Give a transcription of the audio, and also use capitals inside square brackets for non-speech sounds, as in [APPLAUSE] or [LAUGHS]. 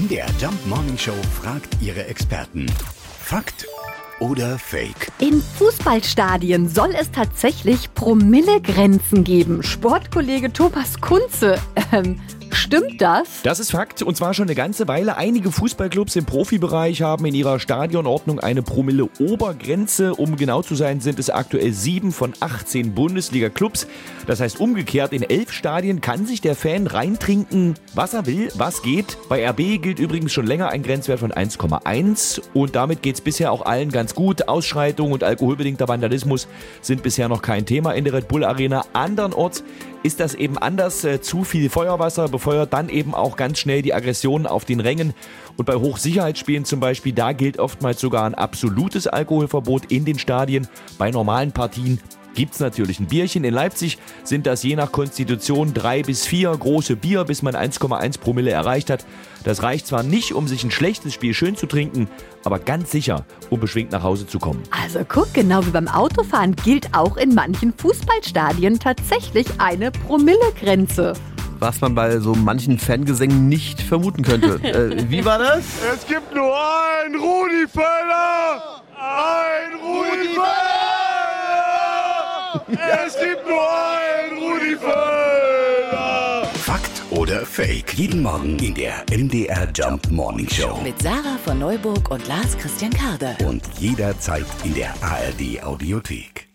MDR Jump Morning Show fragt ihre Experten. Fakt oder Fake? In Fußballstadien soll es tatsächlich Promillegrenzen geben. Sportkollege Thomas Kunze, ähm, Stimmt das? Das ist Fakt und zwar schon eine ganze Weile. Einige Fußballclubs im Profibereich haben in ihrer Stadionordnung eine Promille-Obergrenze. Um genau zu sein, sind es aktuell sieben von 18 Bundesliga-Clubs. Das heißt umgekehrt, in elf Stadien kann sich der Fan reintrinken, was er will, was geht. Bei RB gilt übrigens schon länger ein Grenzwert von 1,1 und damit geht es bisher auch allen ganz gut. Ausschreitungen und alkoholbedingter Vandalismus sind bisher noch kein Thema in der Red Bull Arena. Andernorts ist das eben anders. Äh, zu viel Feuerwasser befeuert dann eben auch ganz schnell die Aggressionen auf den Rängen. Und bei Hochsicherheitsspielen zum Beispiel, da gilt oftmals sogar ein absolutes Alkoholverbot in den Stadien. Bei normalen Partien gibt es natürlich ein Bierchen. In Leipzig sind das je nach Konstitution drei bis vier große Bier, bis man 1,1 Promille erreicht hat. Das reicht zwar nicht, um sich ein schlechtes Spiel schön zu trinken, aber ganz sicher, um beschwingt nach Hause zu kommen. Also guck, genau wie beim Autofahren gilt auch in manchen Fußballstadien tatsächlich eine Promillegrenze was man bei so manchen Fangesängen nicht vermuten könnte. [LAUGHS] äh, wie war das? Es gibt nur einen Rudi Völler! Ein Rudi Völler! Es gibt nur einen Rudi Völler! Fakt oder Fake? Jeden Morgen in der MDR Jump Morning Show. Mit Sarah von Neuburg und Lars Christian Karde. Und jederzeit in der ARD Audiothek.